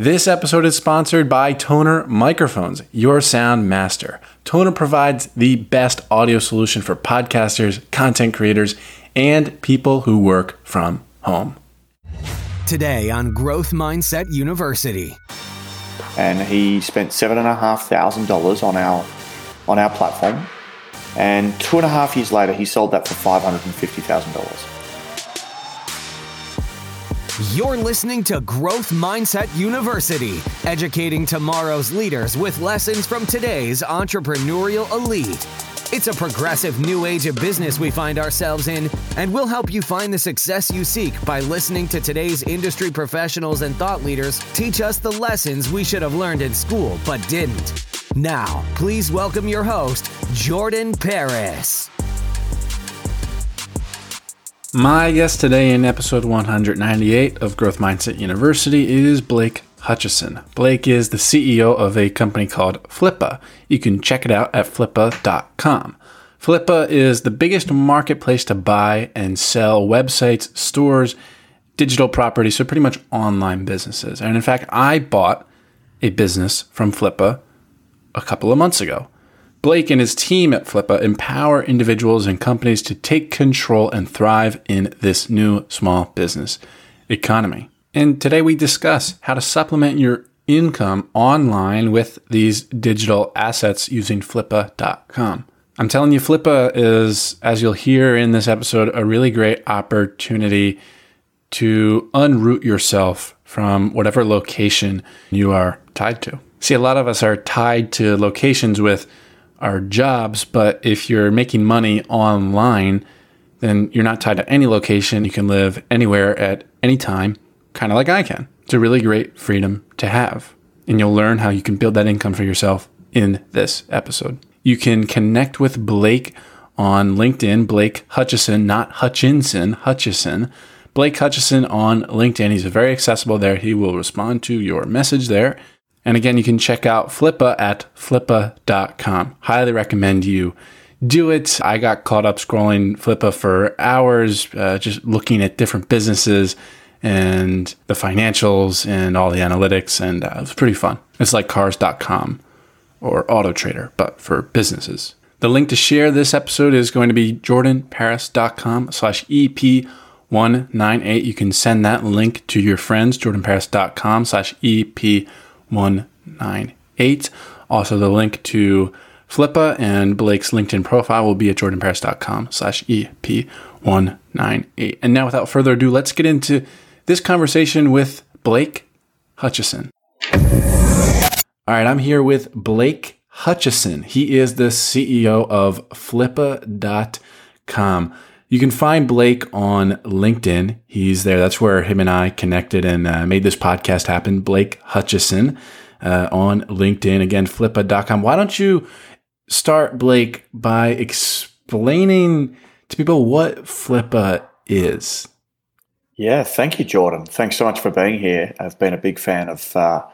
This episode is sponsored by Tonor Microphones, your sound master. Tonor provides the best audio solution for podcasters, content creators, and people who work from home. Today on Growth Mindset University. And he spent seven and a half thousand dollars on our on our platform. And two and a half years later he sold that for five hundred and fifty thousand dollars. You're listening to Growth Mindset University, educating tomorrow's leaders with lessons from today's entrepreneurial elite. It's a progressive new age of business we find ourselves in, and we'll help you find the success you seek by listening to today's industry professionals and thought leaders teach us the lessons we should have learned in school but didn't. Now, please welcome your host, Jordan Paris. My guest today in episode 198 of Growth Mindset University is Blake Hutchison. Blake is the CEO of a company called Flippa. You can check it out at flippa.com. Flippa is the biggest marketplace to buy and sell websites, stores, digital properties, so pretty much online businesses. And in fact, I bought a business from Flippa a couple of months ago. Blake and his team at Flippa empower individuals and companies to take control and thrive in this new small business economy. And today we discuss how to supplement your income online with these digital assets using flippa.com. I'm telling you, Flippa is, as you'll hear in this episode, a really great opportunity to unroot yourself from whatever location you are tied to. See, a lot of us are tied to locations with our jobs, but if you're making money online, then you're not tied to any location. You can live anywhere at any time, kind of like I can. It's a really great freedom to have. And you'll learn how you can build that income for yourself in this episode. You can connect with Blake on LinkedIn, Blake Hutchison, not Hutchinson, Hutchison. Blake Hutchison on LinkedIn. He's very accessible there. He will respond to your message there. And again, you can check out Flippa at flippa.com. Highly recommend you do it. I got caught up scrolling Flippa for hours, uh, just looking at different businesses and the financials and all the analytics, and uh, it was pretty fun. It's like cars.com or Auto Trader, but for businesses. The link to share this episode is going to be jordanparis.com slash EP198. You can send that link to your friends, jordanparis.com slash EP198. Also, the link to Flippa and Blake's LinkedIn profile will be at jordanparis.com slash EP198. And now, without further ado, let's get into this conversation with Blake Hutchison. All right, I'm here with Blake Hutchison. He is the CEO of Flippa.com. You can find Blake on LinkedIn. He's there. That's where him and I connected and uh, made this podcast happen. Blake Hutchison uh, on LinkedIn. Again, Flippa.com. Why don't you start, Blake, by explaining to people what Flippa is? Yeah, thank you, Jordan. Thanks so much for being here. I've been a big fan of uh,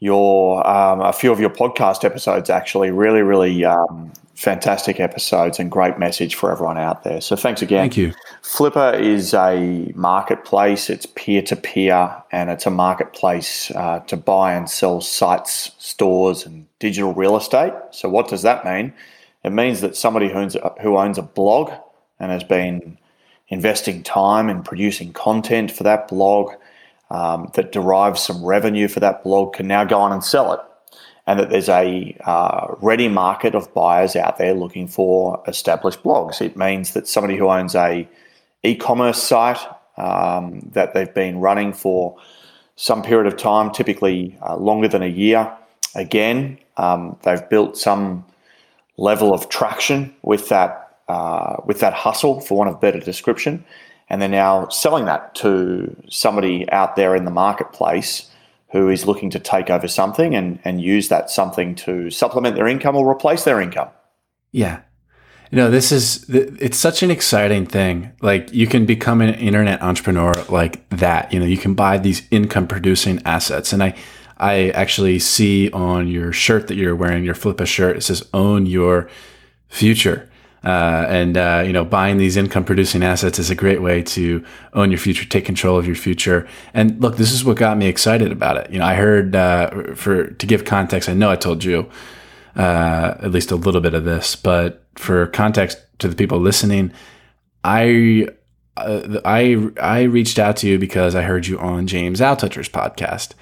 your um, a few of your podcast episodes. Actually, really, really um, fantastic episodes and great message for everyone out there. So thanks again. Thank you. Flippa is a marketplace. It's peer to peer, and it's a marketplace uh, to buy and sell sites, stores, and digital real estate. So what does that mean? It means that somebody who owns, who owns a blog and has been investing time in producing content for that blog um, that derives some revenue for that blog can now go on and sell it. And that there's a uh, ready market of buyers out there looking for established blogs. It means that somebody who owns a e-commerce site um, that they've been running for some period of time, typically uh, longer than a year, again, um, they've built some level of traction with that uh, with that hustle, for want of better description, and they're now selling that to somebody out there in the marketplace who is looking to take over something and, and use that something to supplement their income or replace their income. Yeah. You know, this is, it's such an exciting thing. Like, you can become an internet entrepreneur like that. You know, you can buy these income producing assets. And I, I actually see on your shirt that you're wearing, your Flippa shirt, it says own your future. Uh, and uh, you know, buying these income-producing assets is a great way to own your future, take control of your future. And look, this is what got me excited about it. You know, I heard uh, for to give context. I know I told you uh, at least a little bit of this, but for context to the people listening, I uh, I I reached out to you because I heard you on James Altucher's podcast,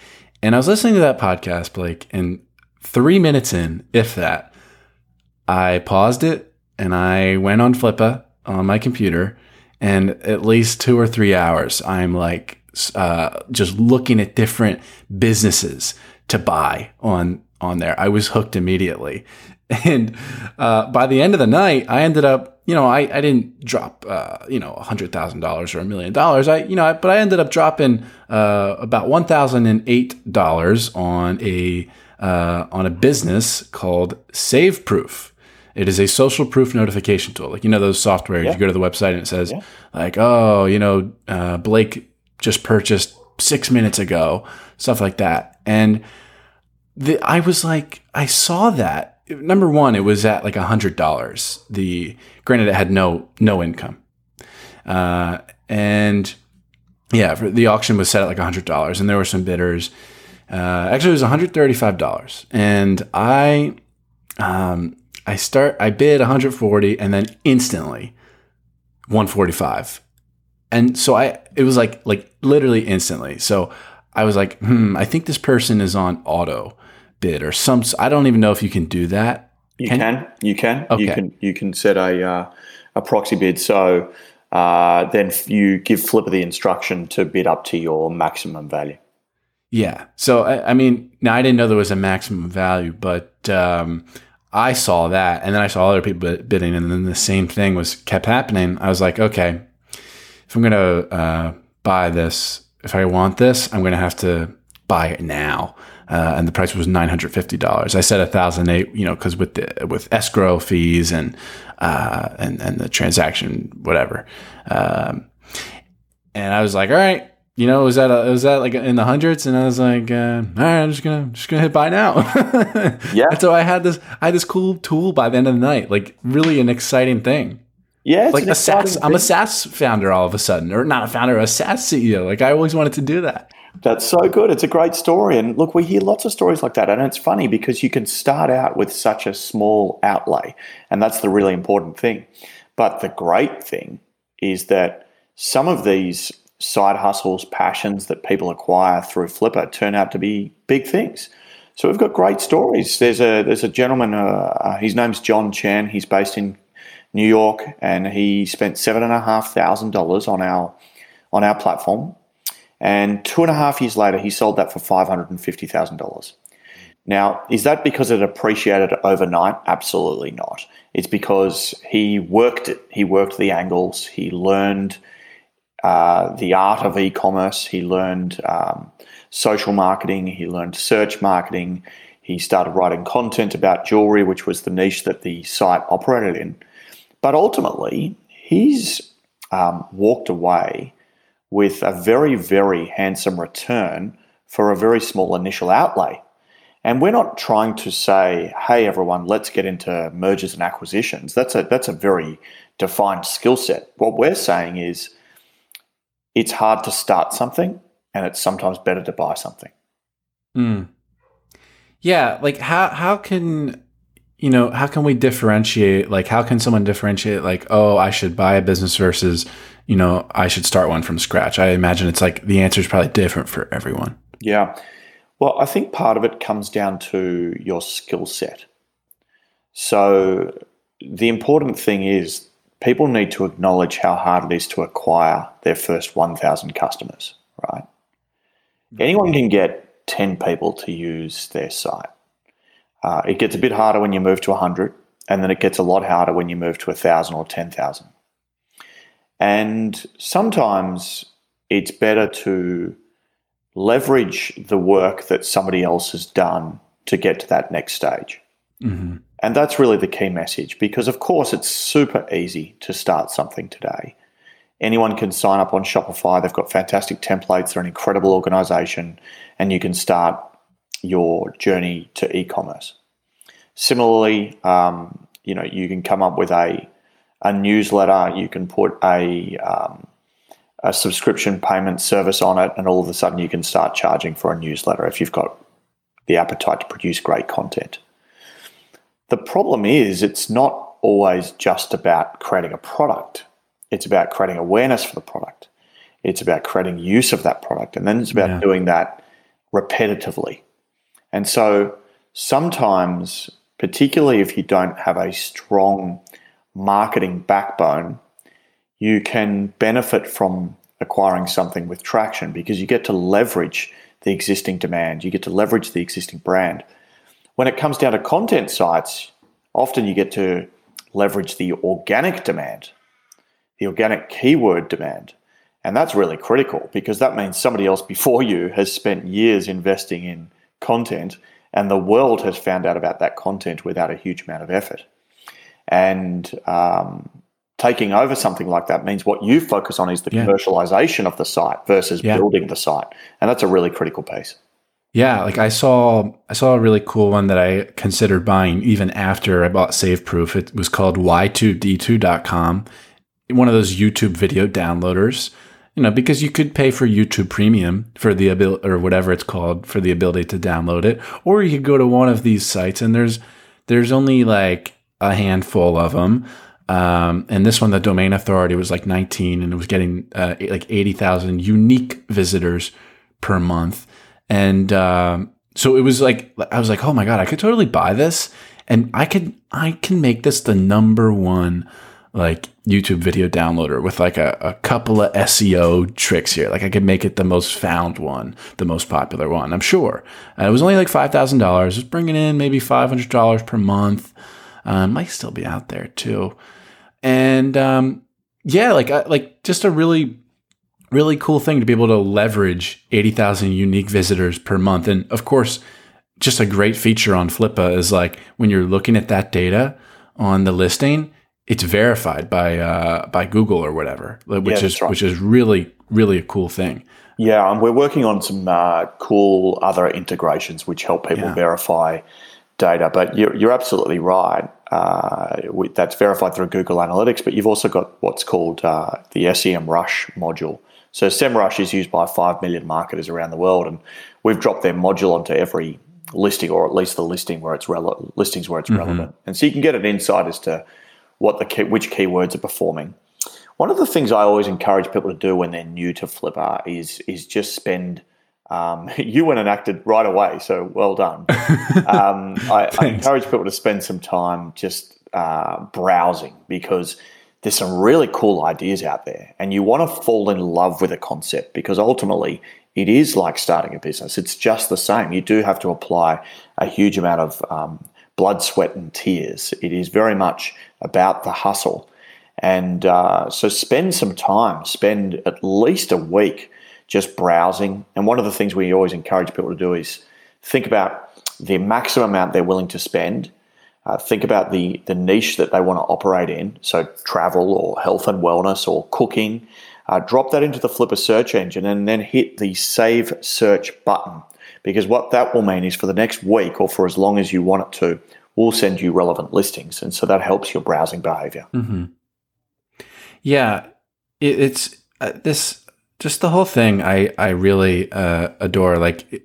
and I was listening to that podcast, Blake, and three minutes in, if that, I paused it and I went on Flippa on my computer, and at least two or three hours, I'm like uh, just looking at different businesses to buy on on there. I was hooked immediately, and uh, by the end of the night, I ended up, you know, I, I didn't drop, uh, you know, hundred thousand dollars or a million dollars. I, you know, but I ended up dropping uh, about one thousand and eight dollars on a uh, on a business called SaveProof. It is a social proof notification tool. Like, you know, those software, yeah. you go to the website and it says, yeah. like, oh, you know, uh, Blake just purchased six minutes ago, stuff like that. And the, I was like, I saw that. Number one, it was at like a hundred dollars. The granted, it had no no income, uh, and yeah, the auction was set at like a hundred dollars, and there were some bidders. Uh, actually, it was one hundred thirty five dollars, and I um, I start I bid 140 and then instantly 145. And so I it was like like literally instantly. So I was like, "Hmm, I think this person is on auto bid or some I don't even know if you can do that." You can. can. You can. Okay. You can you can set a uh, a proxy bid so uh, then you give Flippa the instruction to bid up to your maximum value. Yeah. So I, I mean, now I didn't know there was a maximum value, but um, I saw that, and then I saw other people bidding, and then the same thing was kept happening. I was like, okay, if I'm gonna uh, buy this, if I want this, I'm gonna have to buy it now. Uh, and the price was nine hundred fifty dollars. I said a thousand eight, you know, because with the with escrow fees and uh, and and the transaction whatever. Um, and I was like, all right, you know, it was that a, it was that like in the hundreds, and I was like, uh, all right, I'm just gonna just gonna hit buy now. yeah. And so I had this I had this cool tool by the end of the night, like really an exciting thing. Yeah, like a SaaS. Thing. I'm a SaaS founder all of a sudden, or not a founder, a SaaS CEO. Like I always wanted to do that. That's so good. It's a great story, and look, we hear lots of stories like that, and it's funny because you can start out with such a small outlay, and that's the really important thing. But the great thing is that some of these side hustles, passions that people acquire through Flippa turn out to be big things. So we've got great stories. There's a there's a gentleman. Uh, uh, his name's John Chan. He's based in New York, and he spent seven and a half thousand dollars on our on our platform. And two and a half years later, he sold that for five hundred and fifty thousand dollars. Now, is that because it appreciated overnight? Absolutely not. It's because he worked it. He worked the angles. He learned uh, the art of e-commerce. He learned um, social marketing. He learned search marketing. He started writing content about jewelry, which was the niche that the site operated in. But ultimately, he's um, walked away with a very, very handsome return for a very small initial outlay. And we're not trying to say, hey, everyone, let's get into mergers and acquisitions. That's a, that's a very defined skill set. What we're saying is, it's hard to start something and it's sometimes better to buy something. Mm. Yeah, like how how can you know, how can we differentiate like how can someone differentiate like, oh, I should buy a business versus, you know, I should start one from scratch? I imagine it's like the answer is probably different for everyone. Yeah. Well, I think part of it comes down to your skill set. So the important thing is people need to acknowledge how hard it is to acquire their first 1,000 customers, right? Anyone can get 10 people to use their site. Uh, it gets a bit harder when you move to 100, and then it gets a lot harder when you move to 1,000 or 10,000. And sometimes it's better to leverage the work that somebody else has done to get to that next stage. Mm-hmm. And that's really the key message because, of course, it's super easy to start something today. Anyone can sign up on Shopify. They've got fantastic templates. They're an incredible organization, and you can start your journey to e-commerce. Similarly, um, you know, you can come up with a a newsletter, you can put a um, a subscription payment service on it, and all of a sudden you can start charging for a newsletter if you've got the appetite to produce great content. The problem is, it's not always just about creating a product. It's about creating awareness for the product. It's about creating use of that product. And then it's about yeah. doing that repetitively. And so sometimes, particularly if you don't have a strong marketing backbone, you can benefit from acquiring something with traction because you get to leverage the existing demand, you get to leverage the existing brand. When it comes down to content sites, often you get to leverage the organic demand, the organic keyword demand. And that's really critical because that means somebody else before you has spent years investing in content and the world has found out about that content without a huge amount of effort. And um, taking over something like that means what you focus on is the yeah. commercialization of the site versus yeah. building the site. And that's a really critical piece. Yeah, like I saw I saw a really cool one that I considered buying even after I bought SaveProof. It was called y2d2.com. One of those YouTube video downloaders. You know, because you could pay for YouTube Premium for the ability or whatever it's called for the ability to download it, or you could go to one of these sites and there's there's only like a handful of them. Um, and this one, the domain authority was like 19 and it was getting uh, like 80,000 unique visitors per month. And um, so it was like, I was like, oh my God, I could totally buy this. And I could, I can make this the number one like YouTube video downloader with like a, a couple of SEO tricks here. Like I could make it the most found one, the most popular one, I'm sure. Uh, it was only like $5,000. It was bringing in maybe $500 per month. Uh, might still be out there too. And um, yeah, like, like just a really really cool thing to be able to leverage 80,000 unique visitors per month. And of course, just a great feature on Flippa is like when you're looking at that data on the listing, it's verified by uh, by Google or whatever, which yeah, is right. which is really really a cool thing. Yeah, and we're working on some uh, cool other integrations which help people yeah. verify data. But you're, you're absolutely right. Uh, we, that's verified through Google Analytics, but you've also got what's called uh, the SEMrush module, so SEMrush is used by 5 million marketers around the world, and we've dropped their module onto every listing, or at least the listing where it's rele- listings where it's mm-hmm. relevant. And so you can get an insight as to what the key, which keywords are performing. One of the things I always encourage people to do when they're new to Flippa is is just spend. Um, you went and acted right away, so well done. um, I, I, encourage people to spend some time just uh, browsing because there's some really cool ideas out there, and you want to fall in love with a concept because ultimately it is like starting a business. It's just the same. You do have to apply a huge amount of um, blood, sweat, and tears. It is very much about the hustle. And uh, so spend some time, spend at least a week just browsing. And one of the things we always encourage people to do is think about the maximum amount they're willing to spend uh, think about the, the niche that they want to operate in, so travel or health and wellness or cooking. Uh, drop that into the Flippa search engine and then hit the save search button because what that will mean is for the next week or for as long as you want it to, we'll send you relevant listings. And so that helps your browsing behavior. Mm-hmm. Yeah, it, it's uh, this just the whole thing I, I really uh, adore. Like,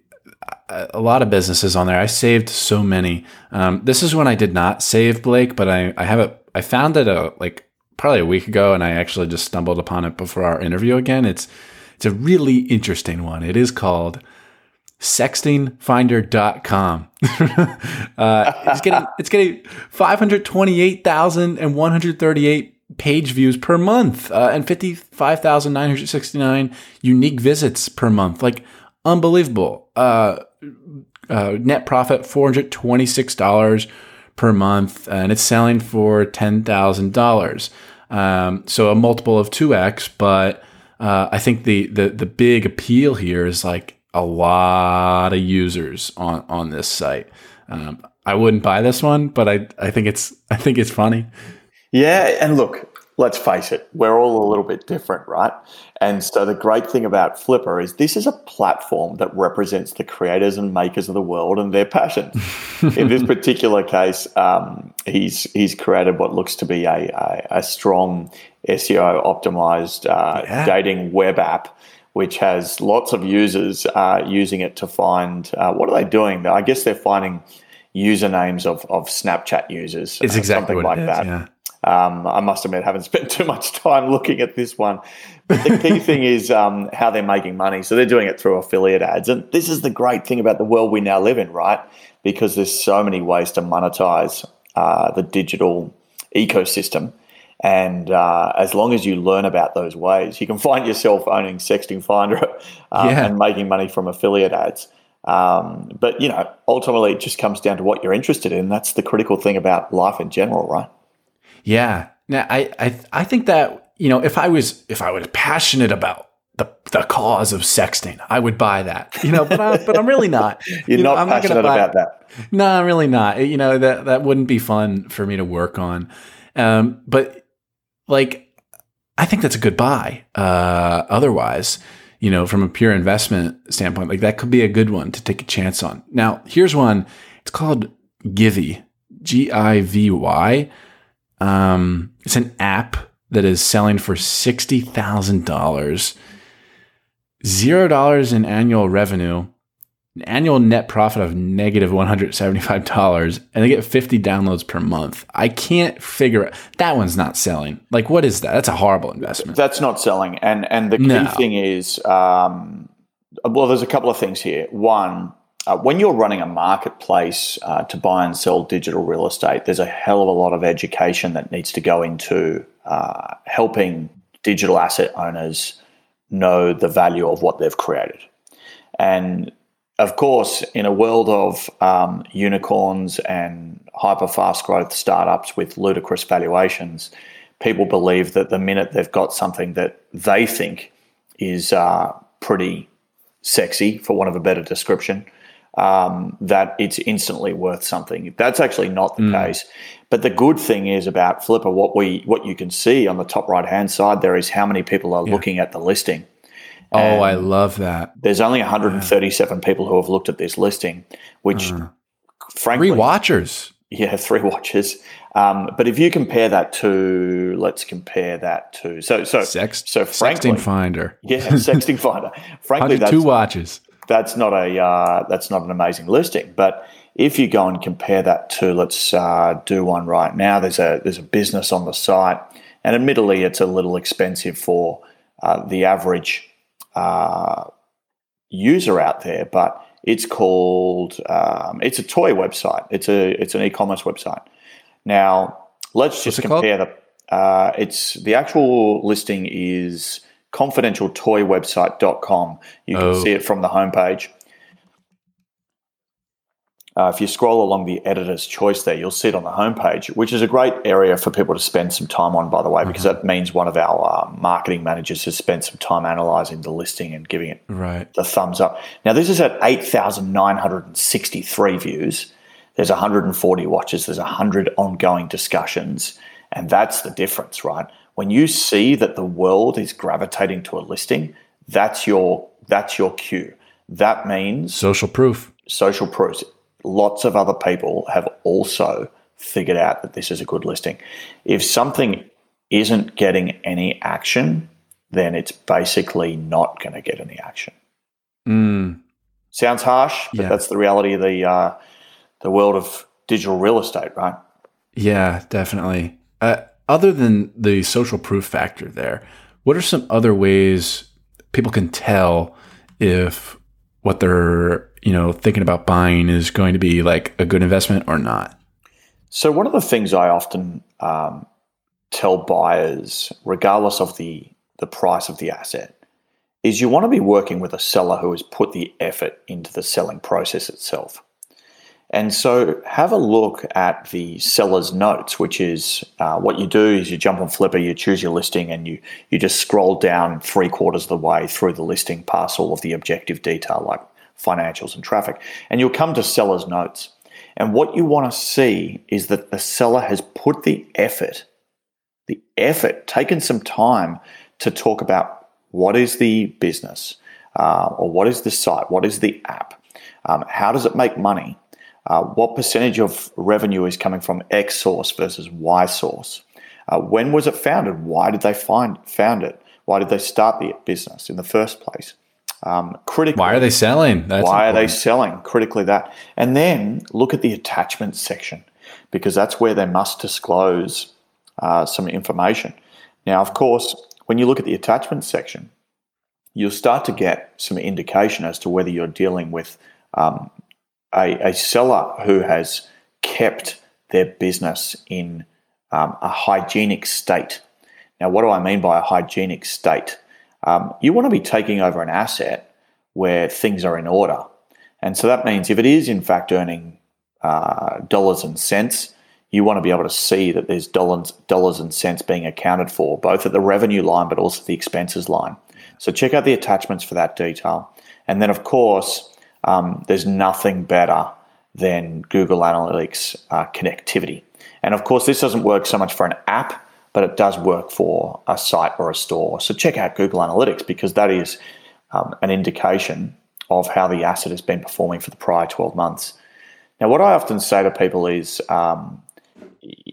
a lot of businesses on there. I saved so many. Um, this is when I did not save Blake, but I, I have it. I found it a, like probably a week ago, and I actually just stumbled upon it before our interview again. It's it's a really interesting one. It is called sextingfinder.com. uh, it's getting it's getting 528,138 page views per month uh, and 55,969 unique visits per month. Like unbelievable. Uh, uh, net profit $426 per month, and it's selling for $10,000. Um, so a multiple of 2x, but uh, I think the, the, the big appeal here is like a lot of users on, on this site. Um, I wouldn't buy this one, but I, I think it's I think it's funny. Yeah, and look, let's face it, we're all a little bit different, right? And so the great thing about Flippa is this is a platform that represents the creators and makers of the world and their passions. In this particular case, um, he's he's created what looks to be a, a, a strong SEO optimized uh, yeah. dating web app which has lots of users uh, using it to find uh, what are they doing? I guess they're finding usernames of, of Snapchat users. It's exactly something like that. Yeah. Um, I must admit, I haven't spent too much time looking at this one. But the key thing is um, how they're making money. So they're doing it through affiliate ads. And this is the great thing about the world we now live in, right? Because there's so many ways to monetize uh, the digital ecosystem. And uh, as long as you learn about those ways, you can find yourself owning Sexting Finder uh, yeah. and making money from affiliate ads. Um, but you know, ultimately, it just comes down to what you're interested in. That's the critical thing about life in general, right? Yeah. Now, I, I, I think that you know, if I was if I was passionate about the the cause of sexting, I would buy that. You know, but I, but I'm really not. You're you know, not I'm passionate not about that. No, I'm really not. You know that that wouldn't be fun for me to work on. Um, but like, I think that's a good buy. Uh, otherwise, you know, from a pure investment standpoint, like that could be a good one to take a chance on. Now, here's one. It's called Givy, G I V Y. Um, it's an app that is selling for sixty thousand dollars, zero dollars in annual revenue, an annual net profit of negative one hundred seventy-five dollars, and they get fifty downloads per month. I can't figure out that one's not selling. Like, what is that? That's a horrible investment. That's not selling, and and the key no. thing is, um, well, there's a couple of things here. One, uh, when you're running a marketplace uh, to buy and sell digital real estate, there's a hell of a lot of education that needs to go into uh, helping digital asset owners know the value of what they've created. And of course, in a world of um, unicorns and hyper fast growth startups with ludicrous valuations, people believe that the minute they've got something that they think is uh, pretty sexy, for want of a better description, um, that it's instantly worth something. That's actually not the mm. case. But the good thing is about Flippa, what we what you can see on the top right hand side there is how many people are yeah. looking at the listing. And oh, I love that. There's only 137 yeah. people who have looked at this listing, which uh, frankly three watchers. Yeah, three watchers. Um, but if you compare that to, let's compare that to so so Sext, so frankly, sexting finder. Yeah, sexting finder. Frankly, that's two watches that's not a uh, that's not an amazing listing. But if you go and compare that to let's uh, do one right now, there's a there's a business on the site, and admittedly, it's a little expensive for uh, the average uh, user out there, but it's called um, it's a toy website. It's a it's an e-commerce website. Now let's just compare the. Uh, it's the actual listing is confidentialtoywebsite.com. You can oh. see it from the homepage. Uh, if you scroll along the editor's choice there, you'll see it on the homepage, which is a great area for people to spend some time on, by the way, because mm-hmm. that means one of our uh, marketing managers has spent some time analyzing the listing and giving it right. the thumbs up. Now, this is at 8,963 views. There's 140 watches, there's 100 ongoing discussions, and that's the difference, right? When you see that the world is gravitating to a listing, that's your that's your cue. That means social proof. Social proof. Lots of other people have also figured out that this is a good listing. If something isn't getting any action, then it's basically not going to get any action. Mm. Sounds harsh, but yeah. that's the reality of the uh, the world of digital real estate, right? Yeah, definitely. Uh, other than the social proof factor there, what are some other ways people can tell if what they're, you know, thinking about buying is going to be like a good investment or not? So one of the things I often um, tell buyers, regardless of the the price of the asset, is you want to be working with a seller who has put the effort into the selling process itself. And so have a look at the seller's notes, which is uh, what you do is you jump on Flippa, you choose your listing, and you, you just scroll down three quarters of the way through the listing past all of the objective detail like financials and traffic. And you'll come to seller's notes. And what you want to see is that the seller has put the effort, the effort, taken some time to talk about what is the business uh, or what is the site, what is the app, um, how does it make money, uh, what percentage of revenue is coming from X source versus Y source, uh, when was it founded, why did they find found it, why did they start the business in the first place. Um, critically, why are they selling? That's why important. are they selling? Critically, that, and then look at the attachment section because that's where they must disclose uh, some information. Now, of course, when you look at the attachment section, you'll start to get some indication as to whether you're dealing with um, a, a, seller who has kept their business in um, a hygienic state. Now, what do I mean by a hygienic state? Um, you want to be taking over an asset where things are in order. And so that means if it is in fact earning uh, dollars and cents, you want to be able to see that there's dollars, dollars and cents being accounted for, both at the revenue line but also the expenses line. So check out the attachments for that detail. And then, of course, um, there's nothing better than Google Analytics uh, connectivity. And of course, this doesn't work so much for an app, but it does work for a site or a store. So check out Google Analytics because that is um, an indication of how the asset has been performing for the prior 12 months. Now, what I often say to people is um,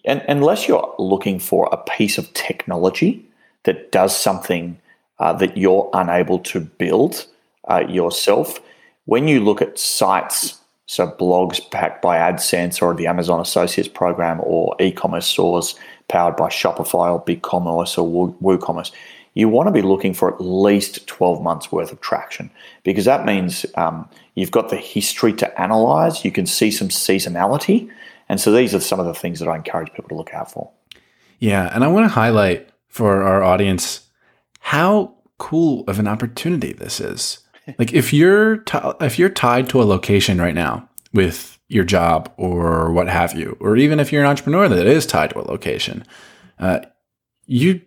and, unless you're looking for a piece of technology that does something uh, that you're unable to build uh, yourself, when you look at sites, so blogs backed by AdSense or the Amazon Associates program or e commerce stores powered by Shopify or BigCommerce or WooCommerce, you want to be looking for at least 12 months worth of traction because that means um, you've got the history to analyze, you can see some seasonality, and so these are some of the things that I encourage people to look out for. Yeah, and I want to highlight for our audience how cool of an opportunity this is. like if you're t- if you're tied to a location right now with your job or what have you, or even if you're an entrepreneur that is tied to a location, uh, you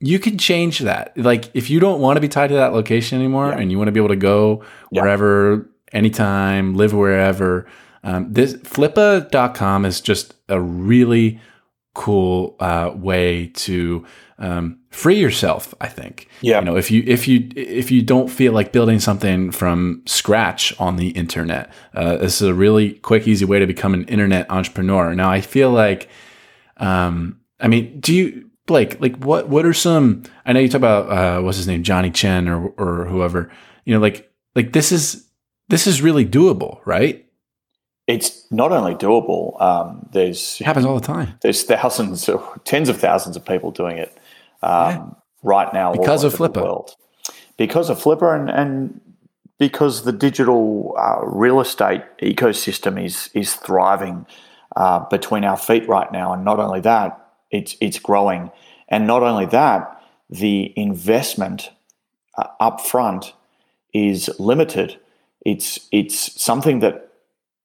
you can change that. Like if you don't want to be tied to that location anymore yeah. and you want to be able to go yeah. wherever, anytime, live wherever, um, this flippa.com is just a really cool uh, way to um, free yourself. I think. Yeah. You know, if you if you if you don't feel like building something from scratch on the internet, uh, this is a really quick, easy way to become an internet entrepreneur. Now, I feel like, um, I mean, do you? Blake, like what what are some I know you talk about uh what's his name, Johnny Chen or or whoever, you know, like like this is this is really doable, right? it's not only doable. Um, there's it happens all the time. There's thousands, tens of thousands of people doing it um, yeah. right now because of Flippa. World. Because of Flippa and, and because the digital uh, real estate ecosystem is is thriving uh, between our feet right now, and not only that, it's it's growing, and not only that, the investment uh, up front is limited. It's it's something that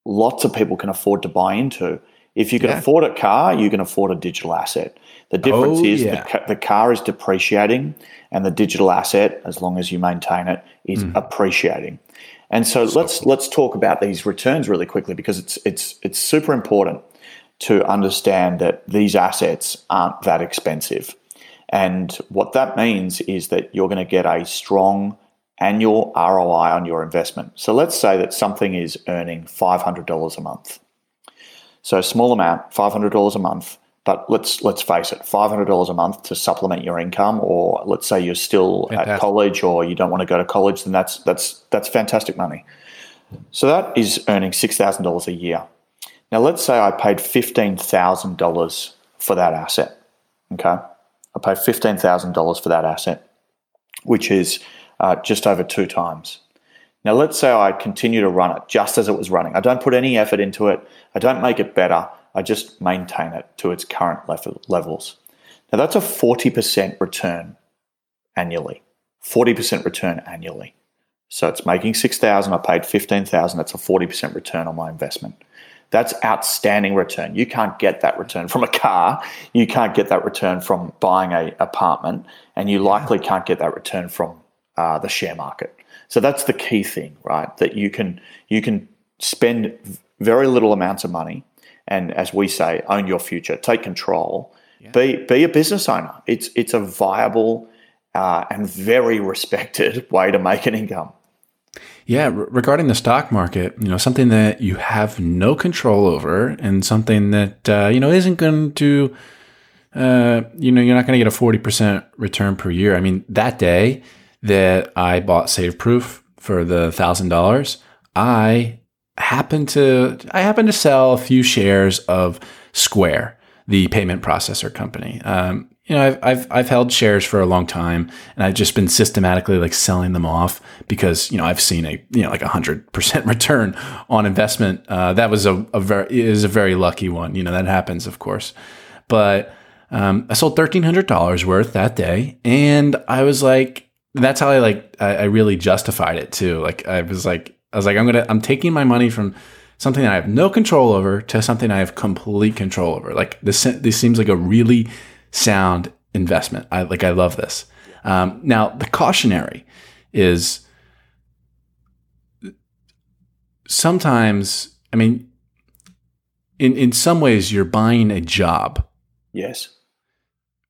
lots of people can afford to buy into. If you can yeah. afford a car, you can afford a digital asset. The difference oh, is yeah. the, the, car is depreciating, and the digital asset, as long as you maintain it, is mm. appreciating. And so, so let's cool. let's talk about these returns really quickly because it's it's it's super important to understand that these assets aren't that expensive. And what that means is that you're going to get a strong annual ROI on your investment. So let's say that something is earning $500 a month. So a small amount, $500 a month, but let's let's face it, $500 a month to supplement your income or let's say you're still fantastic. at college or you don't want to go to college, then that's that's that's fantastic money. So that is earning $6,000 a year. Now let's say I paid $15,000 for that asset. Okay? I paid $15,000 for that asset, which is uh, just over two times. Now, let's say I continue to run it just as it was running. I don't put any effort into it, I don't make it better, I just maintain it to its current level, levels. Now, that's a 40% return annually. 40% return annually. So it's making 6,000, I paid 15,000, that's a 40% return on my investment. That's outstanding return. You can't get that return from a car. You can't get that return from buying a apartment, and you likely can't get that return from uh, the share market. So that's the key thing, right? That you can you can spend very little amounts of money, and as we say, own your future, take control, Yeah. Be be a business owner. It's it's a viable uh, and very respected way to make an income. Yeah, regarding the stock market, you know, something that you have no control over, and something that uh, you know isn't going to, uh, you know, you're not going to get a forty percent return per year. I mean, that day that I bought SaveProof for the thousand dollars, I happened to I happened to sell a few shares of Square, the payment processor company. Um, you know, I've, I've, I've held shares for a long time and I've just been systematically like selling them off because, you know, I've seen a, you know, like a hundred percent return on investment. Uh, that was a, a very, is a very lucky one. You know, that happens, of course, but, um, I sold $1,300 worth that day. And I was like, that's how I like, I, I really justified it too. Like, I was like, I was like, I'm to, I'm taking my money from something I have no control over to something I have complete control over. Like this, this seems like a really, sound investment. I like I love this. Um, now the cautionary is sometimes I mean in in some ways you're buying a job. Yes.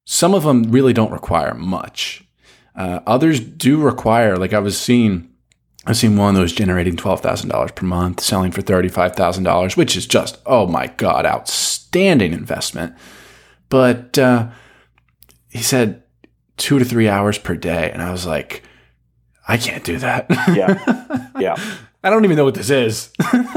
Some of them really don't require much. Uh, others do require, like I was seeing, I've seen one that was generating twelve thousand dollars per month, selling for thirty five thousand dollars, which is just oh my god, outstanding investment. But uh, he said two to three hours per day. And I was like, I can't do that. yeah. Yeah. I don't even know what this is.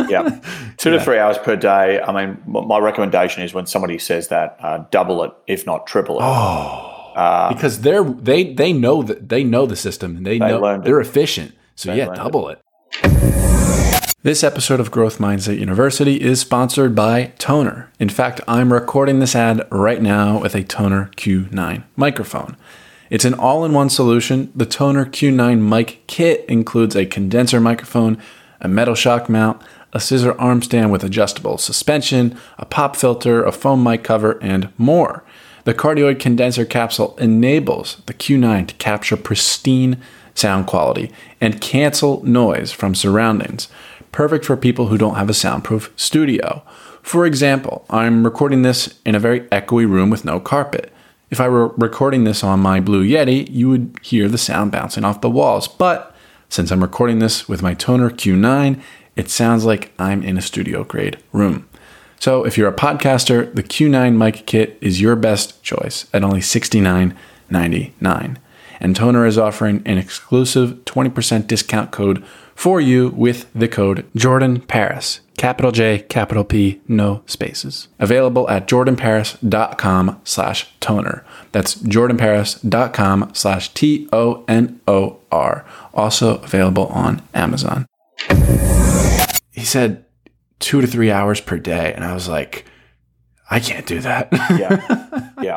yeah. Two yeah. to three hours per day. I mean, my recommendation is when somebody says that, uh, double it, if not triple it. Oh. Uh, because they're they they know that they know the system and they, they know they're it. efficient. So yeah, double it. it. This episode of Growth Mindset University is sponsored by Tonor. In fact, I'm recording this ad right now with a Tonor Q9 microphone. It's an all in one solution. The Tonor Q9 mic kit includes a condenser microphone, a metal shock mount, a scissor arm stand with adjustable suspension, a pop filter, a foam mic cover, and more. The cardioid condenser capsule enables the Q9 to capture pristine sound quality and cancel noise from surroundings perfect for people who don't have a soundproof studio. For example, I'm recording this in a very echoey room with no carpet. If I were recording this on my Blue Yeti, you would hear the sound bouncing off the walls. But since I'm recording this with my Tonor Q9, it sounds like I'm in a studio grade room. So if you're a podcaster, the Q9 mic kit is your best choice at only $69.99. And Tonor is offering an exclusive 20% discount code for you with the code Jordan Paris. Capital J, capital P, no spaces. Available at jordanparis.com slash tonor. That's jordanparis.com slash T O N O R. Also available on Amazon. He said two to three hours per day. And I was like, I can't do that. yeah. Yeah.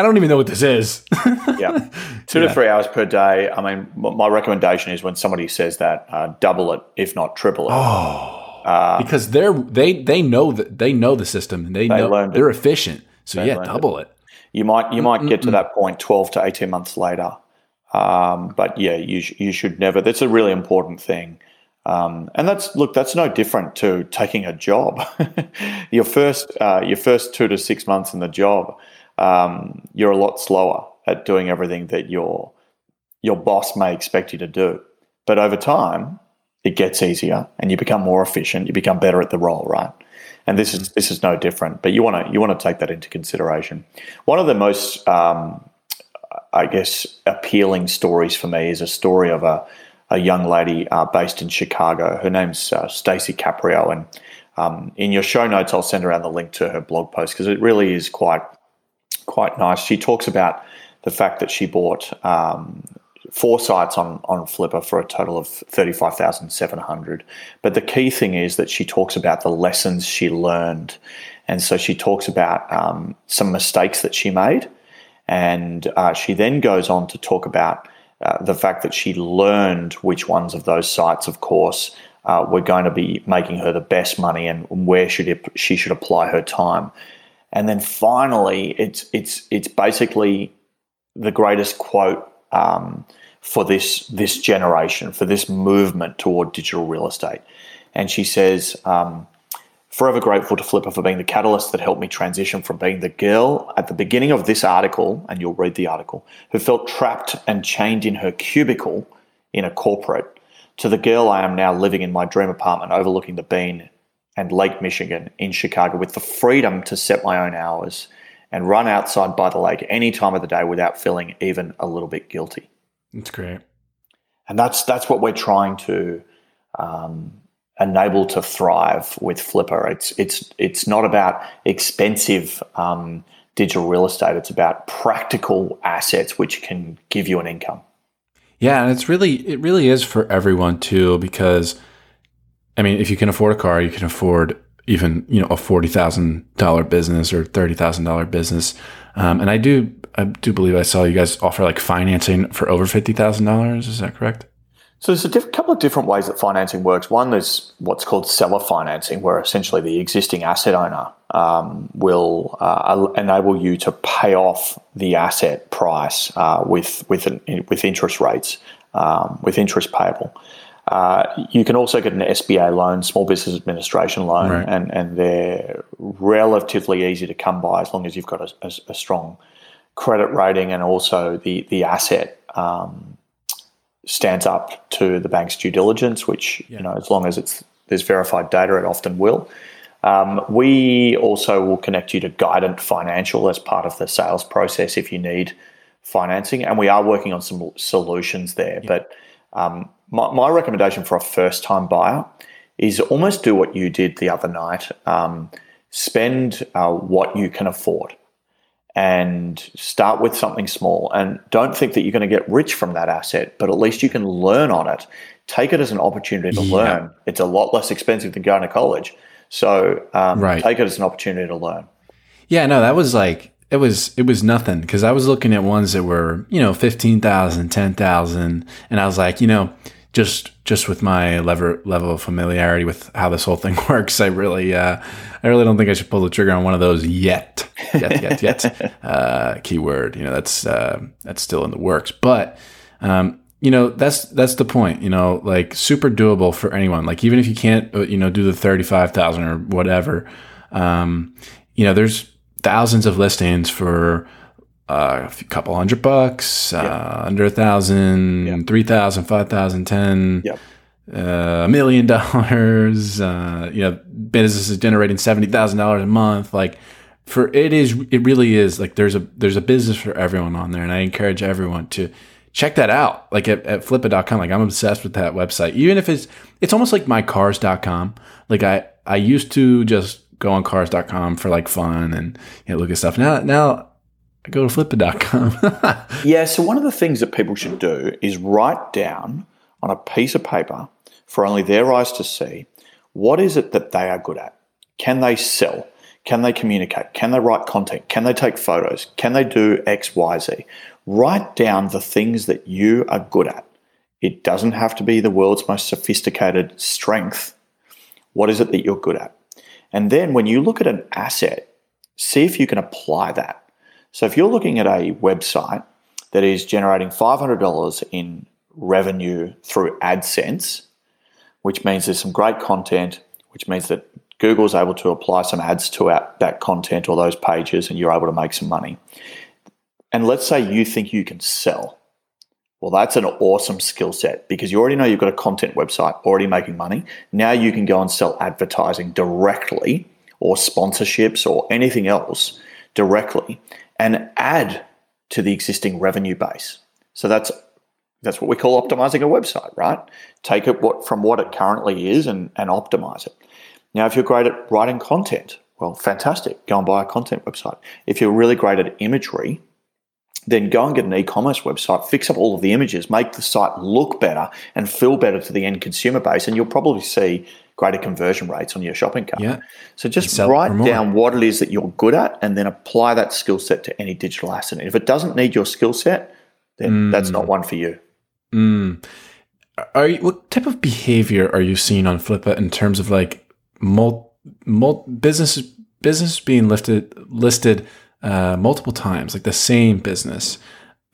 I don't even know what this is. yeah. Two yeah. to three hours per day. I mean, my recommendation is when somebody says that, uh, double it, if not triple it. Oh. Uh, because they're they they know that they know the system and they, they know they're it. efficient. So they yeah, double it. it. You might you might Mm-mm-mm. get to that point twelve to eighteen months later. Um, but yeah, you sh- you should never. That's a really important thing. Um, and that's look, that's no different to taking a job. your first uh, your first two to six months in the job um, you're a lot slower at doing everything that your your boss may expect you to do. But over time, it gets easier, and you become more efficient. You become better at the role, right? And this is this is no different. But you want to you want to take that into consideration. One of the most um, I guess appealing stories for me is a story of a a young lady uh, based in Chicago. Her name's uh, Stacey Caprio, and um, in your show notes, I'll send around the link to her blog post because it really is quite quite nice. She talks about the fact that she bought um, four sites on on Flippa for a total of thirty five thousand seven hundred. But the key thing is that she talks about the lessons she learned, and so she talks about um, some mistakes that she made, and uh, she then goes on to talk about uh, the fact that she learned which ones of those sites, of course. Uh, were going to be making her the best money, and where should it, she should apply her time. And then finally, it's it's it's basically the greatest quote um, for this this generation, for this movement toward digital real estate. And she says, um, Forever grateful to Flippa for being the catalyst that helped me transition from being the girl at the beginning of this article, and you'll read the article, who felt trapped and chained in her cubicle in a corporate, to the girl I am now living in my dream apartment overlooking the Bean and Lake Michigan in Chicago with the freedom to set my own hours and run outside by the lake any time of the day without feeling even a little bit guilty. That's great. And that's that's what we're trying to um, enable to thrive with Flippa. It's it's it's not about expensive um, digital real estate. It's about practical assets which can give you an income. Yeah, and it's really it really is for everyone too because I mean, if you can afford a car, you can afford even you know a forty thousand dollar business or thirty thousand dollar business. Um, and I do I do believe I saw you guys offer like financing for over fifty thousand dollars. Is that correct? So there's a diff- couple of different ways that financing works. One, there's what's called seller financing, where essentially the existing asset owner um, will uh, enable you to pay off the asset price uh, with with an, with interest rates, um, with interest payable. Uh, you can also get an SBA loan, Small Business Administration loan, right. and, and they're relatively easy to come by as long as you've got a, a, a strong credit rating and also the the asset um, stands up to the bank's due diligence, which yeah. you know as long as it's there's verified data, it often will. Um, we also will connect you to Guidant Financial as part of the sales process if you need financing, and we are working on some solutions there. Yeah. But um, my, my, recommendation for a first time buyer is almost do what you did the other night. Um, spend uh, what you can afford and start with something small and don't think that you're going to get rich from that asset but at least you can learn on it take it as an opportunity to yeah. learn it's a lot less expensive than going to college so um, right. take it as an opportunity to learn yeah no that was like it was it was nothing because i was looking at ones that were you know 15000 10000 and i was like you know just just with my level level of familiarity with how this whole thing works, I really uh, I really don't think I should pull the trigger on one of those yet. Yet, yet, yet. Uh, keyword. You know, that's uh, that's still in the works. But um, you know, that's that's the point. You know, like super doable for anyone. Like even if you can't, uh, you know, do the thirty five thousand or whatever. Um, you know, there's thousands of listings for uh, a couple hundred bucks, yep. uh, under a thousand, yep. three thousand, five thousand, ten, yep. uh, a million dollars. Uh, you know, businesses generating seventy thousand dollars a month. Like for it is, it really is like there's a there's a business for everyone on there, and I encourage everyone to check that out. Like at, at flippa.com. Like I'm obsessed with that website. Even if it's it's almost like mycars.com. Like I I used to just go on cars.com for like fun and you know, look at stuff. Now now go to flippa.com. yeah, so one of the things that people should do is write down on a piece of paper for only their eyes to see what is it that they are good at? Can they sell? Can they communicate? Can they write content? Can they take photos? Can they do X, Y, Z? Write down the things that you are good at. It doesn't have to be the world's most sophisticated strength. What is it that you're good at? And then when you look at an asset, see if you can apply that. So if you're looking at a website that is generating $500 in revenue through AdSense, which means there's some great content, which means that Google is able to apply some ads to that content or those pages and you're able to make some money. And let's say you think you can sell. Well, that's an awesome skill set because you already know you've got a content website already making money. Now you can go and sell advertising directly or sponsorships or anything else directly and add to the existing revenue base. So that's that's what we call optimizing a website, right? Take it what, from what it currently is and, and optimize it. Now, if you're great at writing content, well, fantastic. Go and buy a content website. If you're really great at imagery, then go and get an e-commerce website, fix up all of the images, make the site look better and feel better to the end consumer base, and you'll probably see greater conversion rates on your shopping cart. Yeah. So just write down what it is that you're good at and then apply that skill set to any digital asset. And if it doesn't need your skill set, then mm. that's not one for you. Mm. Are you, what type of behavior are you seeing on Flippa in terms of like mul, mul, business business being lifted listed uh, multiple times, like the same business?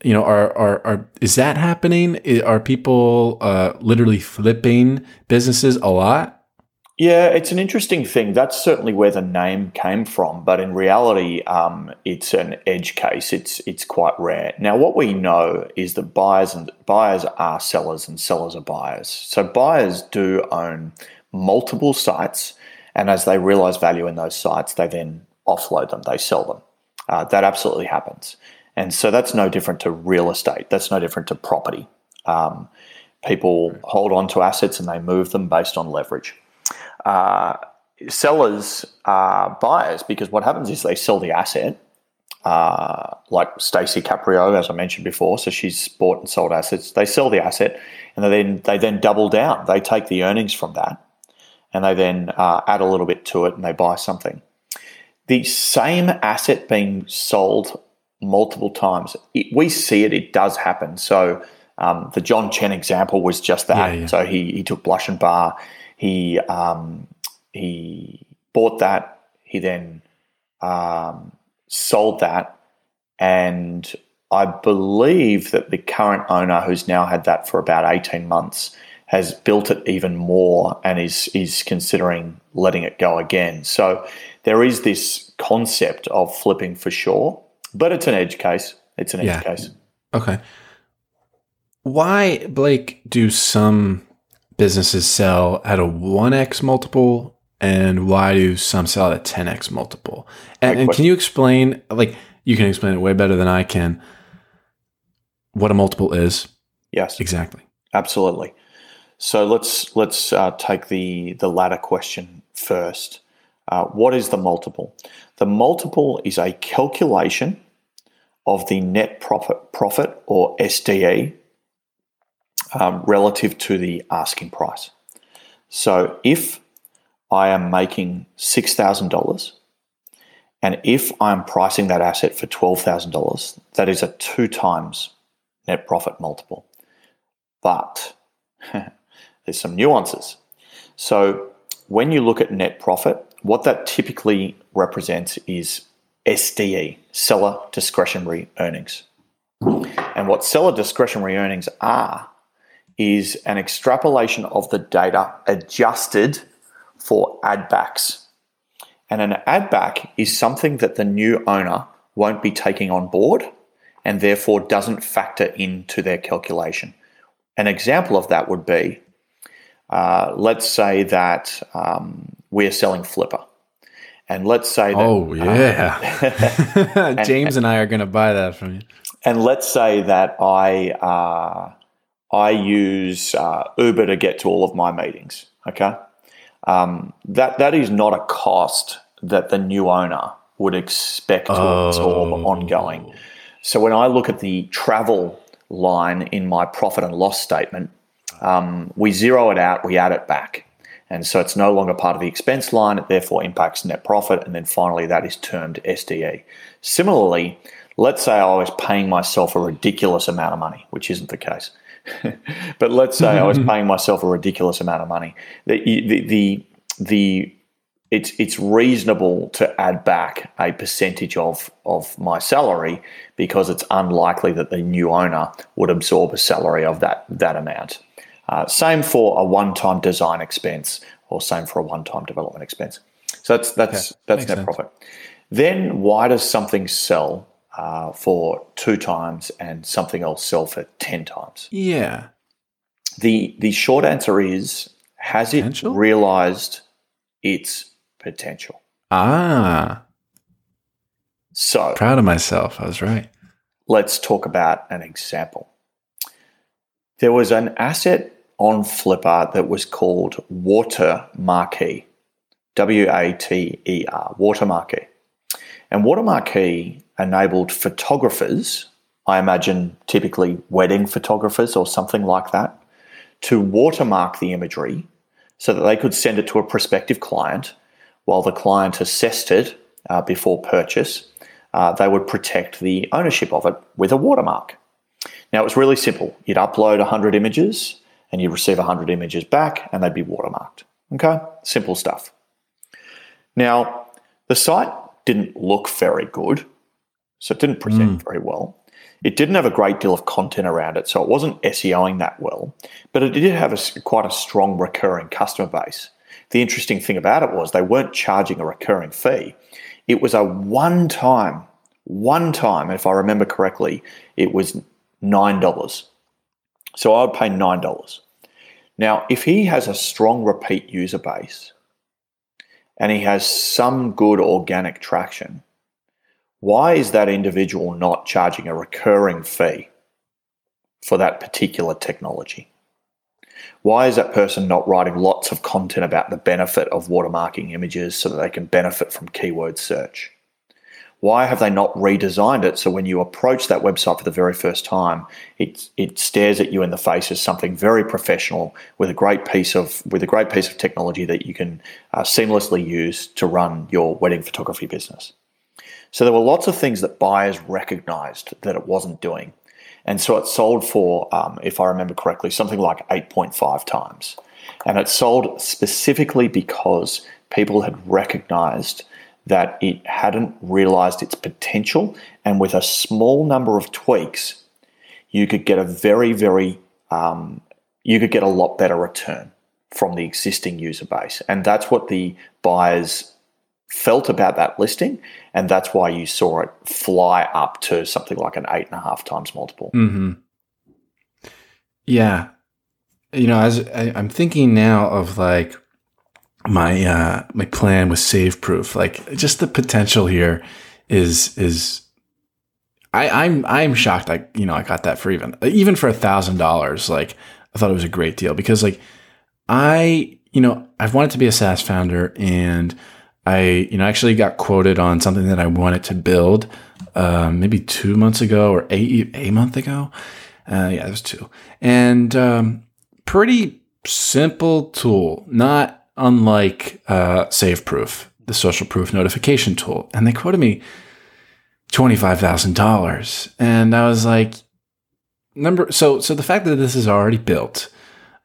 You know, are are are is that happening? Are people uh, literally flipping businesses a lot? Yeah, it's an interesting thing. That's certainly where the name came from, but in reality, um, it's an edge case. It's it's quite rare. Now, what we know is that buyers and buyers are sellers, and sellers are buyers. So buyers do own multiple sites, and as they realize value in those sites, they then offload them. They sell them. Uh, that absolutely happens, and so that's no different to real estate. That's no different to property. Um, people hold on to assets and they move them based on leverage uh, sellers are buyers because what happens is they sell the asset, uh, like Stacey Caprio, as I mentioned before. So she's bought and sold assets. They sell the asset, and they then they then double down. They take the earnings from that, and they then uh, add a little bit to it, and they buy something. The same asset being sold multiple times, it, we see it. It does happen. So. Um, the John Chen example was just that. Yeah, yeah. So he, he took Blush and Bar, he um, he bought that. He then um, sold that, and I believe that the current owner, who's now had that for about eighteen months, has built it even more and is is considering letting it go again. So there is this concept of flipping for sure, but it's an edge case. It's an edge yeah. case. Okay. Why, Blake, do some businesses sell at a 1x multiple and why do some sell at a 10x multiple? And, and, can you explain, like, you can explain it way better than I can, what a multiple is? Yes. Exactly. Absolutely. So let's let's uh, take the the latter question first. Uh, what is the multiple? The multiple is a calculation of the net profit profit or SDE um, relative to the asking price. So if I am making $6,000 and if I'm pricing that asset for $12,000, that is a two times net profit multiple. But there's some nuances. So when you look at net profit, what that typically represents is SDE, seller discretionary earnings. And what seller discretionary earnings are is an extrapolation of the data adjusted for add backs. And an add back is something that the new owner won't be taking on board and therefore doesn't factor into their calculation. An example of that would be uh, let's say that um, we're selling Flippa. And let's say that. Oh, yeah. Uh, James and, and, I are going to buy that from you. And let's say that I uh, I use uh, Uber to get to all of my meetings. Okay, um, that that is not a cost that the new owner would expect to oh. absorb ongoing. So when I look at the travel line in my profit and loss statement, um, we zero it out, we add it back. And so it's no longer part of the expense line, it therefore impacts net profit, and then finally that is termed SDE. Similarly, let's say I was paying myself a ridiculous amount of money, which isn't the case. but let's say I was paying myself a ridiculous amount of money. The, the, the, the it's it's reasonable to add back a percentage of of my salary because it's unlikely that the new owner would absorb a salary of that that amount. Uh, same for a one-time design expense, or same for a one-time development expense. So that's that's okay. that's Makes net sense. profit. Then why does something sell uh, for two times and something else sell for 10 times? Yeah. The, the short answer is has potential? it realized its potential? Ah. So proud of myself. I was right. Let's talk about an example. There was an asset on Flippa that was called Water Marquee. W A T E R, Water Marquee. And Water Marquee enabled photographers, I imagine typically wedding photographers or something like that, to watermark the imagery so that they could send it to a prospective client while the client assessed it uh, before purchase. Uh, they would protect the ownership of it with a watermark. Now, it was really simple. You'd upload 100 images and you'd receive 100 images back and they'd be watermarked. Okay? Simple stuff. Now, the site didn't look very good. So it didn't present mm. very well. It didn't have a great deal of content around it, so it wasn't SEOing that well. But it did have a, quite a strong recurring customer base. the interesting thing about it was they weren't charging a recurring fee. It was a one time, one time, if I remember correctly, it was $9. So I would pay $9. Now, if he has a strong repeat user base and he has some good organic traction, why is that individual not charging a recurring fee for that particular technology? Why is that person not writing lots of content about the benefit of watermarking images so that they can benefit from keyword search? Why have they not redesigned it so when you approach that website for the very first time, it, it stares at you in the face as something very professional with a great piece of with a great piece of technology that you can uh, seamlessly use to run your wedding photography business? So there were lots of things that buyers recognized that it wasn't doing. And so it sold for, um, if I remember correctly, something like 8.5 times. And it sold specifically because people had recognized that it hadn't realized its potential. And with a small number of tweaks, you could get a very, very, um, you could get a lot better return from the existing user base. And that's what the buyers felt about that listing, and that's why you saw it fly up to something like an eight and a half times multiple. Mm-hmm. Yeah, you know, as I, am thinking now of like my uh, my plan with SaveProof, like just the potential here is is. I, I'm I'm shocked. I you know I got that for even even for a thousand dollars. Like I thought it was a great deal because like I you know I've wanted to be a SaaS founder and I, you know, actually got quoted on something that I wanted to build um, maybe two months ago or a, a month ago. Uh, yeah, it was two. And um, pretty simple tool, not unlike uh, SaveProof, the social proof notification tool. And they quoted me $25,000. And I was like, number, so, so the fact that this is already built,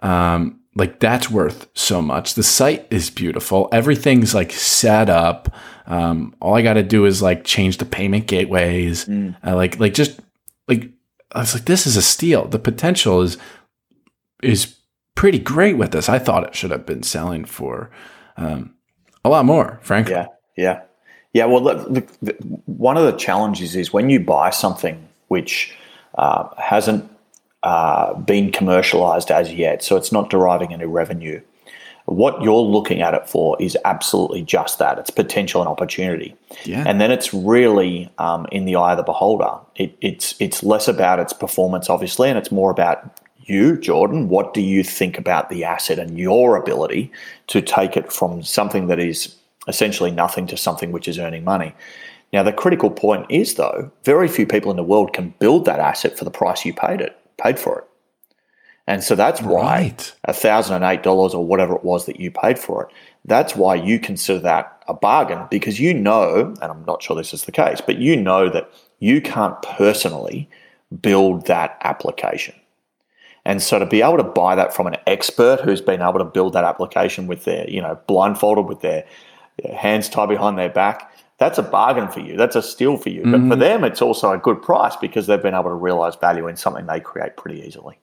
um, like that's worth so much. The site is beautiful. Everything's like set up. Um, all I got to do is like change the payment gateways. Mm. Uh, like like just like I was like, this is a steal. The potential is is pretty great with this. I thought it should have been selling for um, a lot more, frankly. Yeah, yeah, yeah. Well, look, the, one of the challenges is when you buy something which uh, hasn't uh, been commercialized as yet, so it's not deriving any revenue. What you're looking at it for is absolutely just that it's potential and opportunity. Yeah. And then it's really um, in the eye of the beholder. It, it's, it's less about its performance, obviously, and it's more about you, Jordan. What do you think about the asset and your ability to take it from something that is essentially nothing to something which is earning money? Now, the critical point is, though, very few people in the world can build that asset for the price you paid it paid for it. And so that's why a thousand and eight dollars or whatever it was that you paid for it. That's why you consider that a bargain because you know, and I'm not sure this is the case, but you know that you can't personally build that application. And so to be able to buy that from an expert who's been able to build that application with their, you know, blindfolded with their hands tied behind their back, that's a bargain for you. That's a steal for you. Mm-hmm. But for mm-hmm. them, it's also a good price because they've been able to realize value in something they create pretty easily.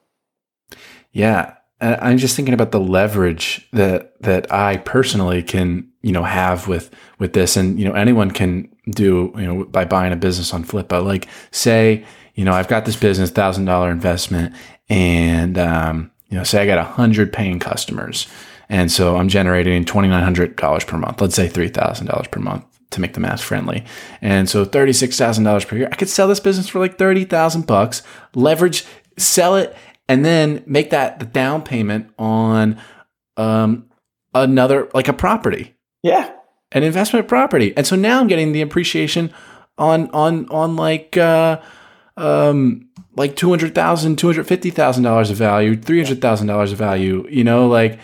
Yeah. I'm just thinking about the leverage that that I personally can, you know, have with with this, and you know, anyone can do, you know, by buying a business on Flippa. Like, say, you know, I've got this business, thousand dollar investment, and um, you know, say I got a hundred paying customers, and so I'm generating twenty nine hundred dollars per month. Let's say three thousand dollars per month to make the math friendly. And so $36,000 per year, I could sell this business for like 30,000 bucks, leverage, sell it, and then make that the down payment on um, another, like a property. Yeah. An investment property. And so now I'm getting the appreciation on, on, on like, uh, um, like $200,000, $250,000 of value, $300,000 of value, you know, like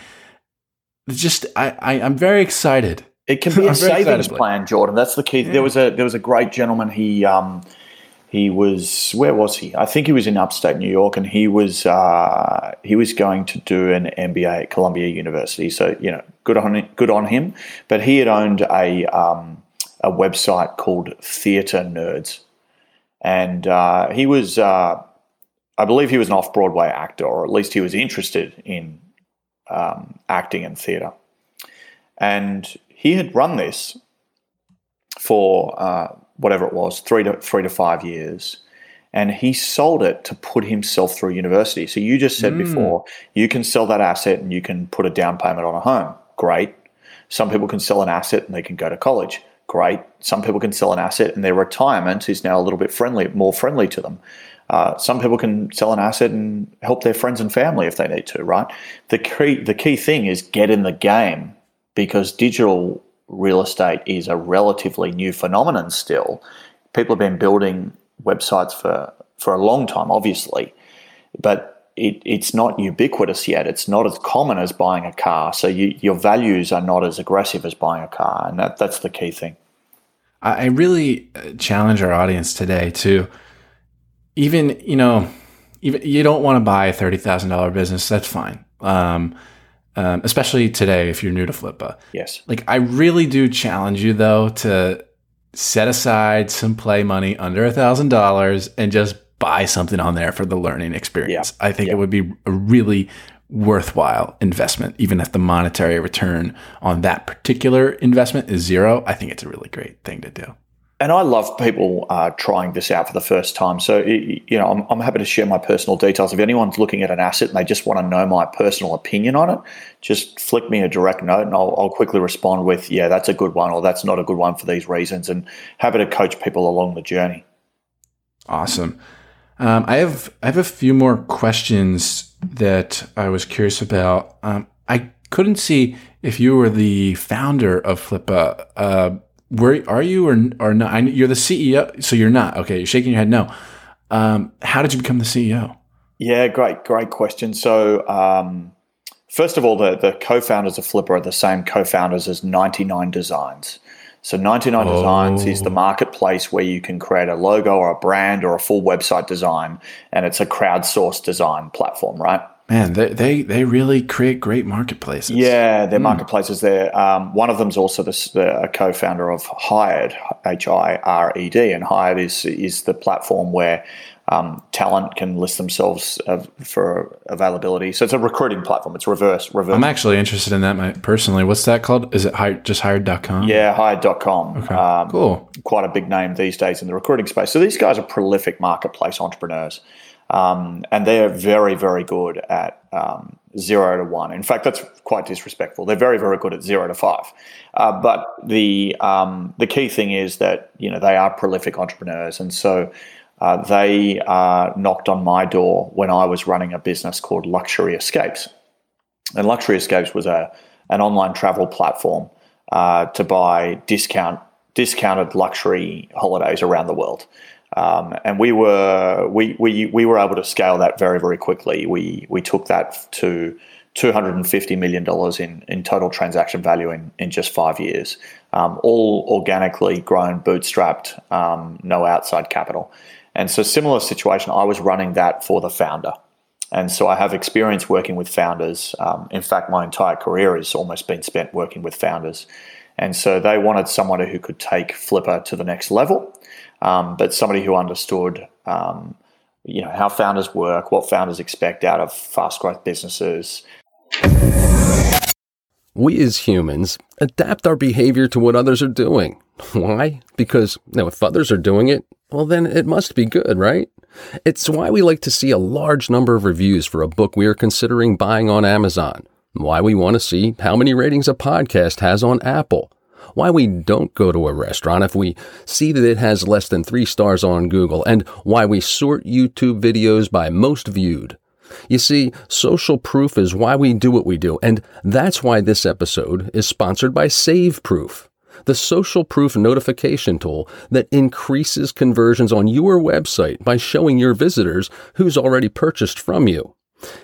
just, I, I, I'm very excited it can be a savings plan, Jordan. That's the key. Yeah. There was a there was a great gentleman. He um, he was where was he? I think he was in upstate New York, and he was uh, he was going to do an MBA at Columbia University. So you know, good on good on him. But he had owned a um, a website called Theatre Nerds, and uh, he was uh, I believe he was an off Broadway actor, or at least he was interested in um, acting and theatre. And he had run this for uh, whatever it was, three to three to five years. And he sold it to put himself through university. So you just said mm. before, you can sell that asset and you can put a down payment on a home. Great. Some people can sell an asset and they can go to college. Great. Some people can sell an asset and their retirement is now a little bit friendly, more friendly to them. Uh, some people can sell an asset and help their friends and family if they need to, right? The key, the key thing is get in the game because digital real estate is a relatively new phenomenon still. People have been building websites for, for a long time, obviously, but it, it's not ubiquitous yet. It's not as common as buying a car. So you, your values are not as aggressive as buying a car. And that, that's the key thing. I really uh, challenge our audience today to even, you know, even you don't want to buy a $30,000 business. That's fine. Um, um, especially today if you're new to Flippa. Yes. Like I really do challenge you though to set aside some play money under a thousand dollars and just buy something on there for the learning experience. Yeah. I think yeah. it would be a really worthwhile investment, even if the monetary return on that particular investment is zero. I think it's a really great thing to do and I love people uh, trying this out for the first time. So, you know, I'm, I'm, happy to share my personal details. If anyone's looking at an asset and they just want to know my personal opinion on it, just flick me a direct note and I'll, I'll quickly respond with, yeah, that's a good one or that's not a good one for these reasons. And happy to coach people along the journey. Awesome. Um, I have I have a few more questions that I was curious about. Um, I couldn't see if you were the founder of Flippa. Uh, where are you or or not? I, you're the CEO, so you're not. Okay, you're shaking your head. No. Um, how did you become the CEO? Yeah, great, great question. So, um, first of all, the the co-founders of Flippa are the same co-founders as 99 Designs. So 99 oh. Designs is the marketplace where you can create a logo or a brand or a full website design, and it's a crowdsourced design platform, right? Man, they, they, they really create great marketplaces. Yeah, they're mm. marketplaces there. Um, one of them is also the, the co-founder of Hired, H I R E D, and Hired is is the platform where um, talent can list themselves uh, for availability. So it's a recruiting platform. It's reverse reverse. I'm actually interested in that personally. What's that called? Is it hired, just hired.com? Yeah, hired.com. Okay, um, cool. Quite a big name these days in the recruiting space. So these guys are prolific marketplace entrepreneurs. Um, and they're very, very good at um, zero to one. In fact, that's quite disrespectful. They're very, very good at zero to five. Uh, but the um, the key thing is that you know they are prolific entrepreneurs, and so uh, they uh, knocked on my door when I was running a business called Luxury Escapes, and Luxury Escapes was a an online travel platform uh, to buy discount discounted luxury holidays around the world. Um, and we were we, we we were able to scale that very very quickly. We we took that to two hundred and fifty million dollars in in total transaction value in in just five years, um, all organically grown, bootstrapped, um, no outside capital. And so similar situation. I was running that for the founder. And so I have experience working with founders. Um, in fact, my entire career has almost been spent working with founders. And so they wanted someone who could take Flippa to the next level um, but somebody who understood um, you know how founders work, what founders expect out of fast growth businesses. We as humans adapt our behavior to what others are doing. Why? Because you know, if others are doing it, well, then it must be good, right? It's why we like to see a large number of reviews for a book we are considering buying on Amazon. Why we want to see how many ratings a podcast has on Apple why we don't go to a restaurant if we see that it has less than three stars on Google, and why we sort YouTube videos by most viewed. You see, social proof is why we do what we do, and that's why this episode is sponsored by SaveProof, the social proof notification tool that increases conversions on your website by showing your visitors who's already purchased from you.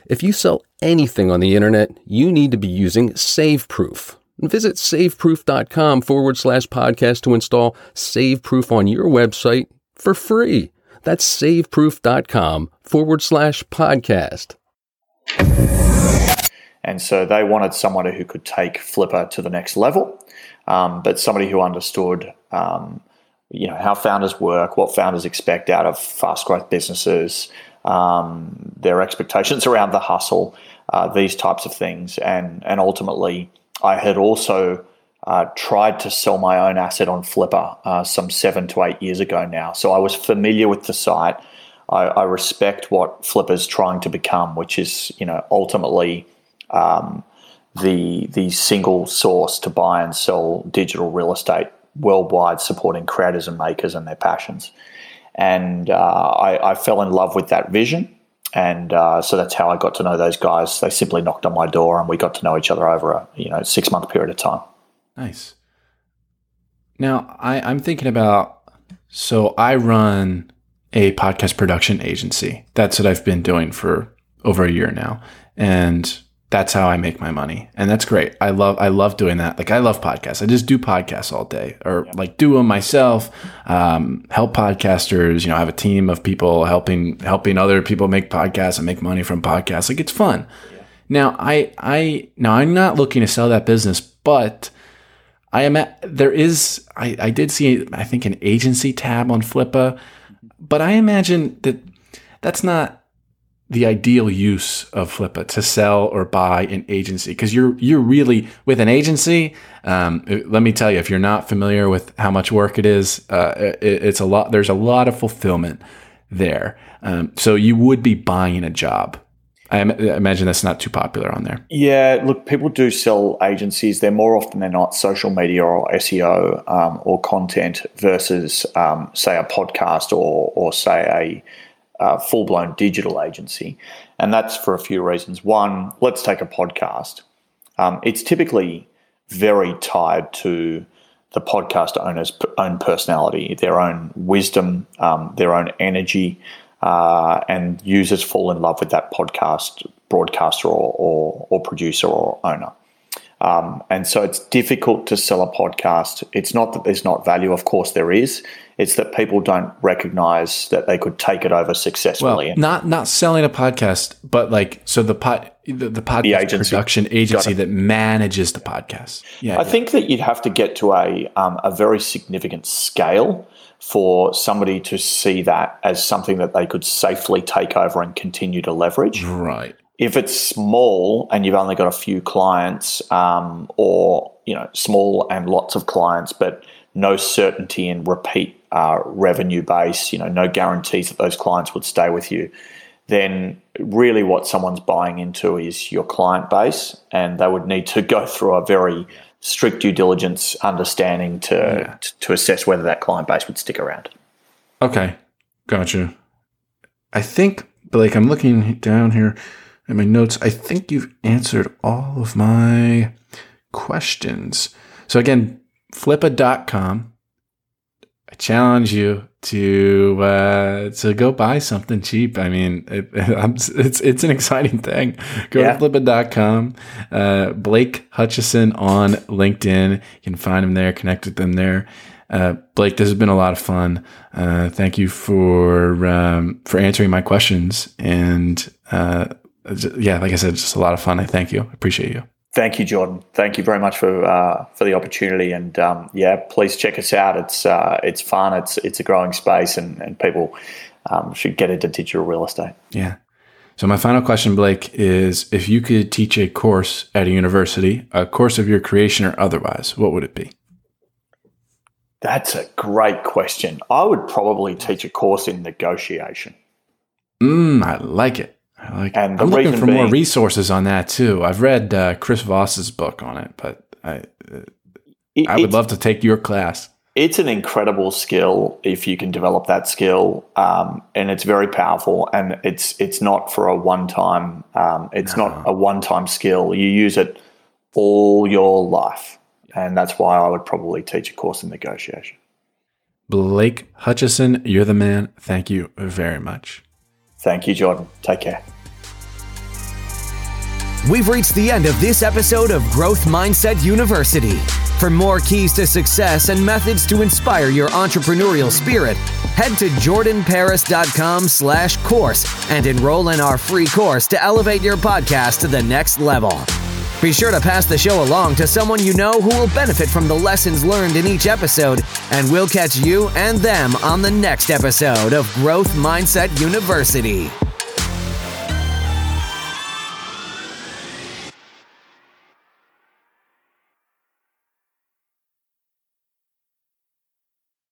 If you sell anything on the internet, you need to be using SaveProof. Visit saveproof.com forward slash podcast to install SaveProof on your website for free. That's saveproof.com forward slash podcast. And so they wanted someone who could take Flippa to the next level, um, but somebody who understood, um, you know, how founders work, what founders expect out of fast growth businesses, um, their expectations around the hustle, uh, these types of things, and and ultimately I had also uh, tried to sell my own asset on Flippa uh, some seven to eight years ago now. So I was familiar with the site. I, I respect what Flippa's trying to become, which is, you know, ultimately um, the the single source to buy and sell digital real estate worldwide, supporting creators and makers and their passions. And uh, I, I, fell in love with that vision. And uh, so that's how I got to know those guys. They simply knocked on my door, and we got to know each other over a you know six month period of time. Nice. Now I, I'm thinking about. So I run a podcast production agency. That's what I've been doing for over a year now, and that's how I make my money. And that's great. I love I love doing that. Like I love podcasts. I just do podcasts all day or like do them myself, um, help podcasters, you know, I have a team of people helping helping other people make podcasts and make money from podcasts. Like it's fun. Yeah. Now I I now I'm not looking to sell that business, but I am at there is I, I did see I think an agency tab on Flippa, but I imagine that that's not the ideal use of Flippa to sell or buy an agency because you're you're really with an agency. Um, let me tell you, if you're not familiar with how much work it is, uh, it, it's a lot. There's a lot of fulfillment there. Um, so you would be buying a job. I imagine that's not too popular on there. Yeah, look, people do sell agencies. They're more often than not social media or SEO um, or content versus, um, say, a podcast or or say a uh, full blown digital agency. And that's for a few reasons. One, let's take a podcast. Um, it's typically very tied to the podcast owner's own personality, their own wisdom, um, their own energy, uh, and users fall in love with that podcast broadcaster or, or, or producer or owner. Um, and so it's difficult to sell a podcast. It's not that there's not value, of course there is. It's that people don't recognize that they could take it over successfully. Well, not not selling a podcast, but like so the pod the, the podcast the agency. production agency that manages the podcast. Yeah, I yeah. think that you'd have to get to a um, a very significant scale for somebody to see that as something that they could safely take over and continue to leverage. Right if it's small and you've only got a few clients, um, or you know, small and lots of clients, but no certainty in repeat uh, revenue base, you know, no guarantees that those clients would stay with you, then really what someone's buying into is your client base, and they would need to go through a very strict due diligence understanding to yeah. to, to assess whether that client base would stick around. Okay, gotcha. I think, Blake, I'm looking down here in my notes, I think you've answered all of my questions. So again, flippa.com. I challenge you to uh, to go buy something cheap. I mean, it, it's it's an exciting thing. Go yeah. to flippa.com. Uh, Blake Hutchison on LinkedIn. You can find him there, connect with them there. Uh, Blake, this has been a lot of fun. Uh, thank you for um, for answering my questions and uh, yeah, like I said, just a lot of fun. I thank you. I appreciate you. Thank you, Jordan. Thank you very much for uh, for the opportunity. And um, yeah, please check us out. It's uh, it's fun. It's it's a growing space, and and people um, should get into digital real estate. Yeah. So my final question, Blake, is if you could teach a course at a university, a course of your creation or otherwise, what would it be? That's a great question. I would probably teach a course in negotiation. Mm, I like it. Like, and I'm looking for being, more resources on that too. I've read uh, Chris Voss's book on it, but I it, I would love to take your class. It's an incredible skill if you can develop that skill, um, and it's very powerful. And it's it's not for a one time. Um, it's no. not a one time skill. You use it all your life, and that's why I would probably teach a course in negotiation. Blake Hutchison, you're the man. Thank you very much. Thank you, Jordan. Take care. We've reached the end of this episode of Growth Mindset University. For more keys to success and methods to inspire your entrepreneurial spirit, head to jordanparis.com slash course and enroll in our free course to elevate your podcast to the next level. Be sure to pass the show along to someone you know who will benefit from the lessons learned in each episode, and we'll catch you and them on the next episode of Growth Mindset University.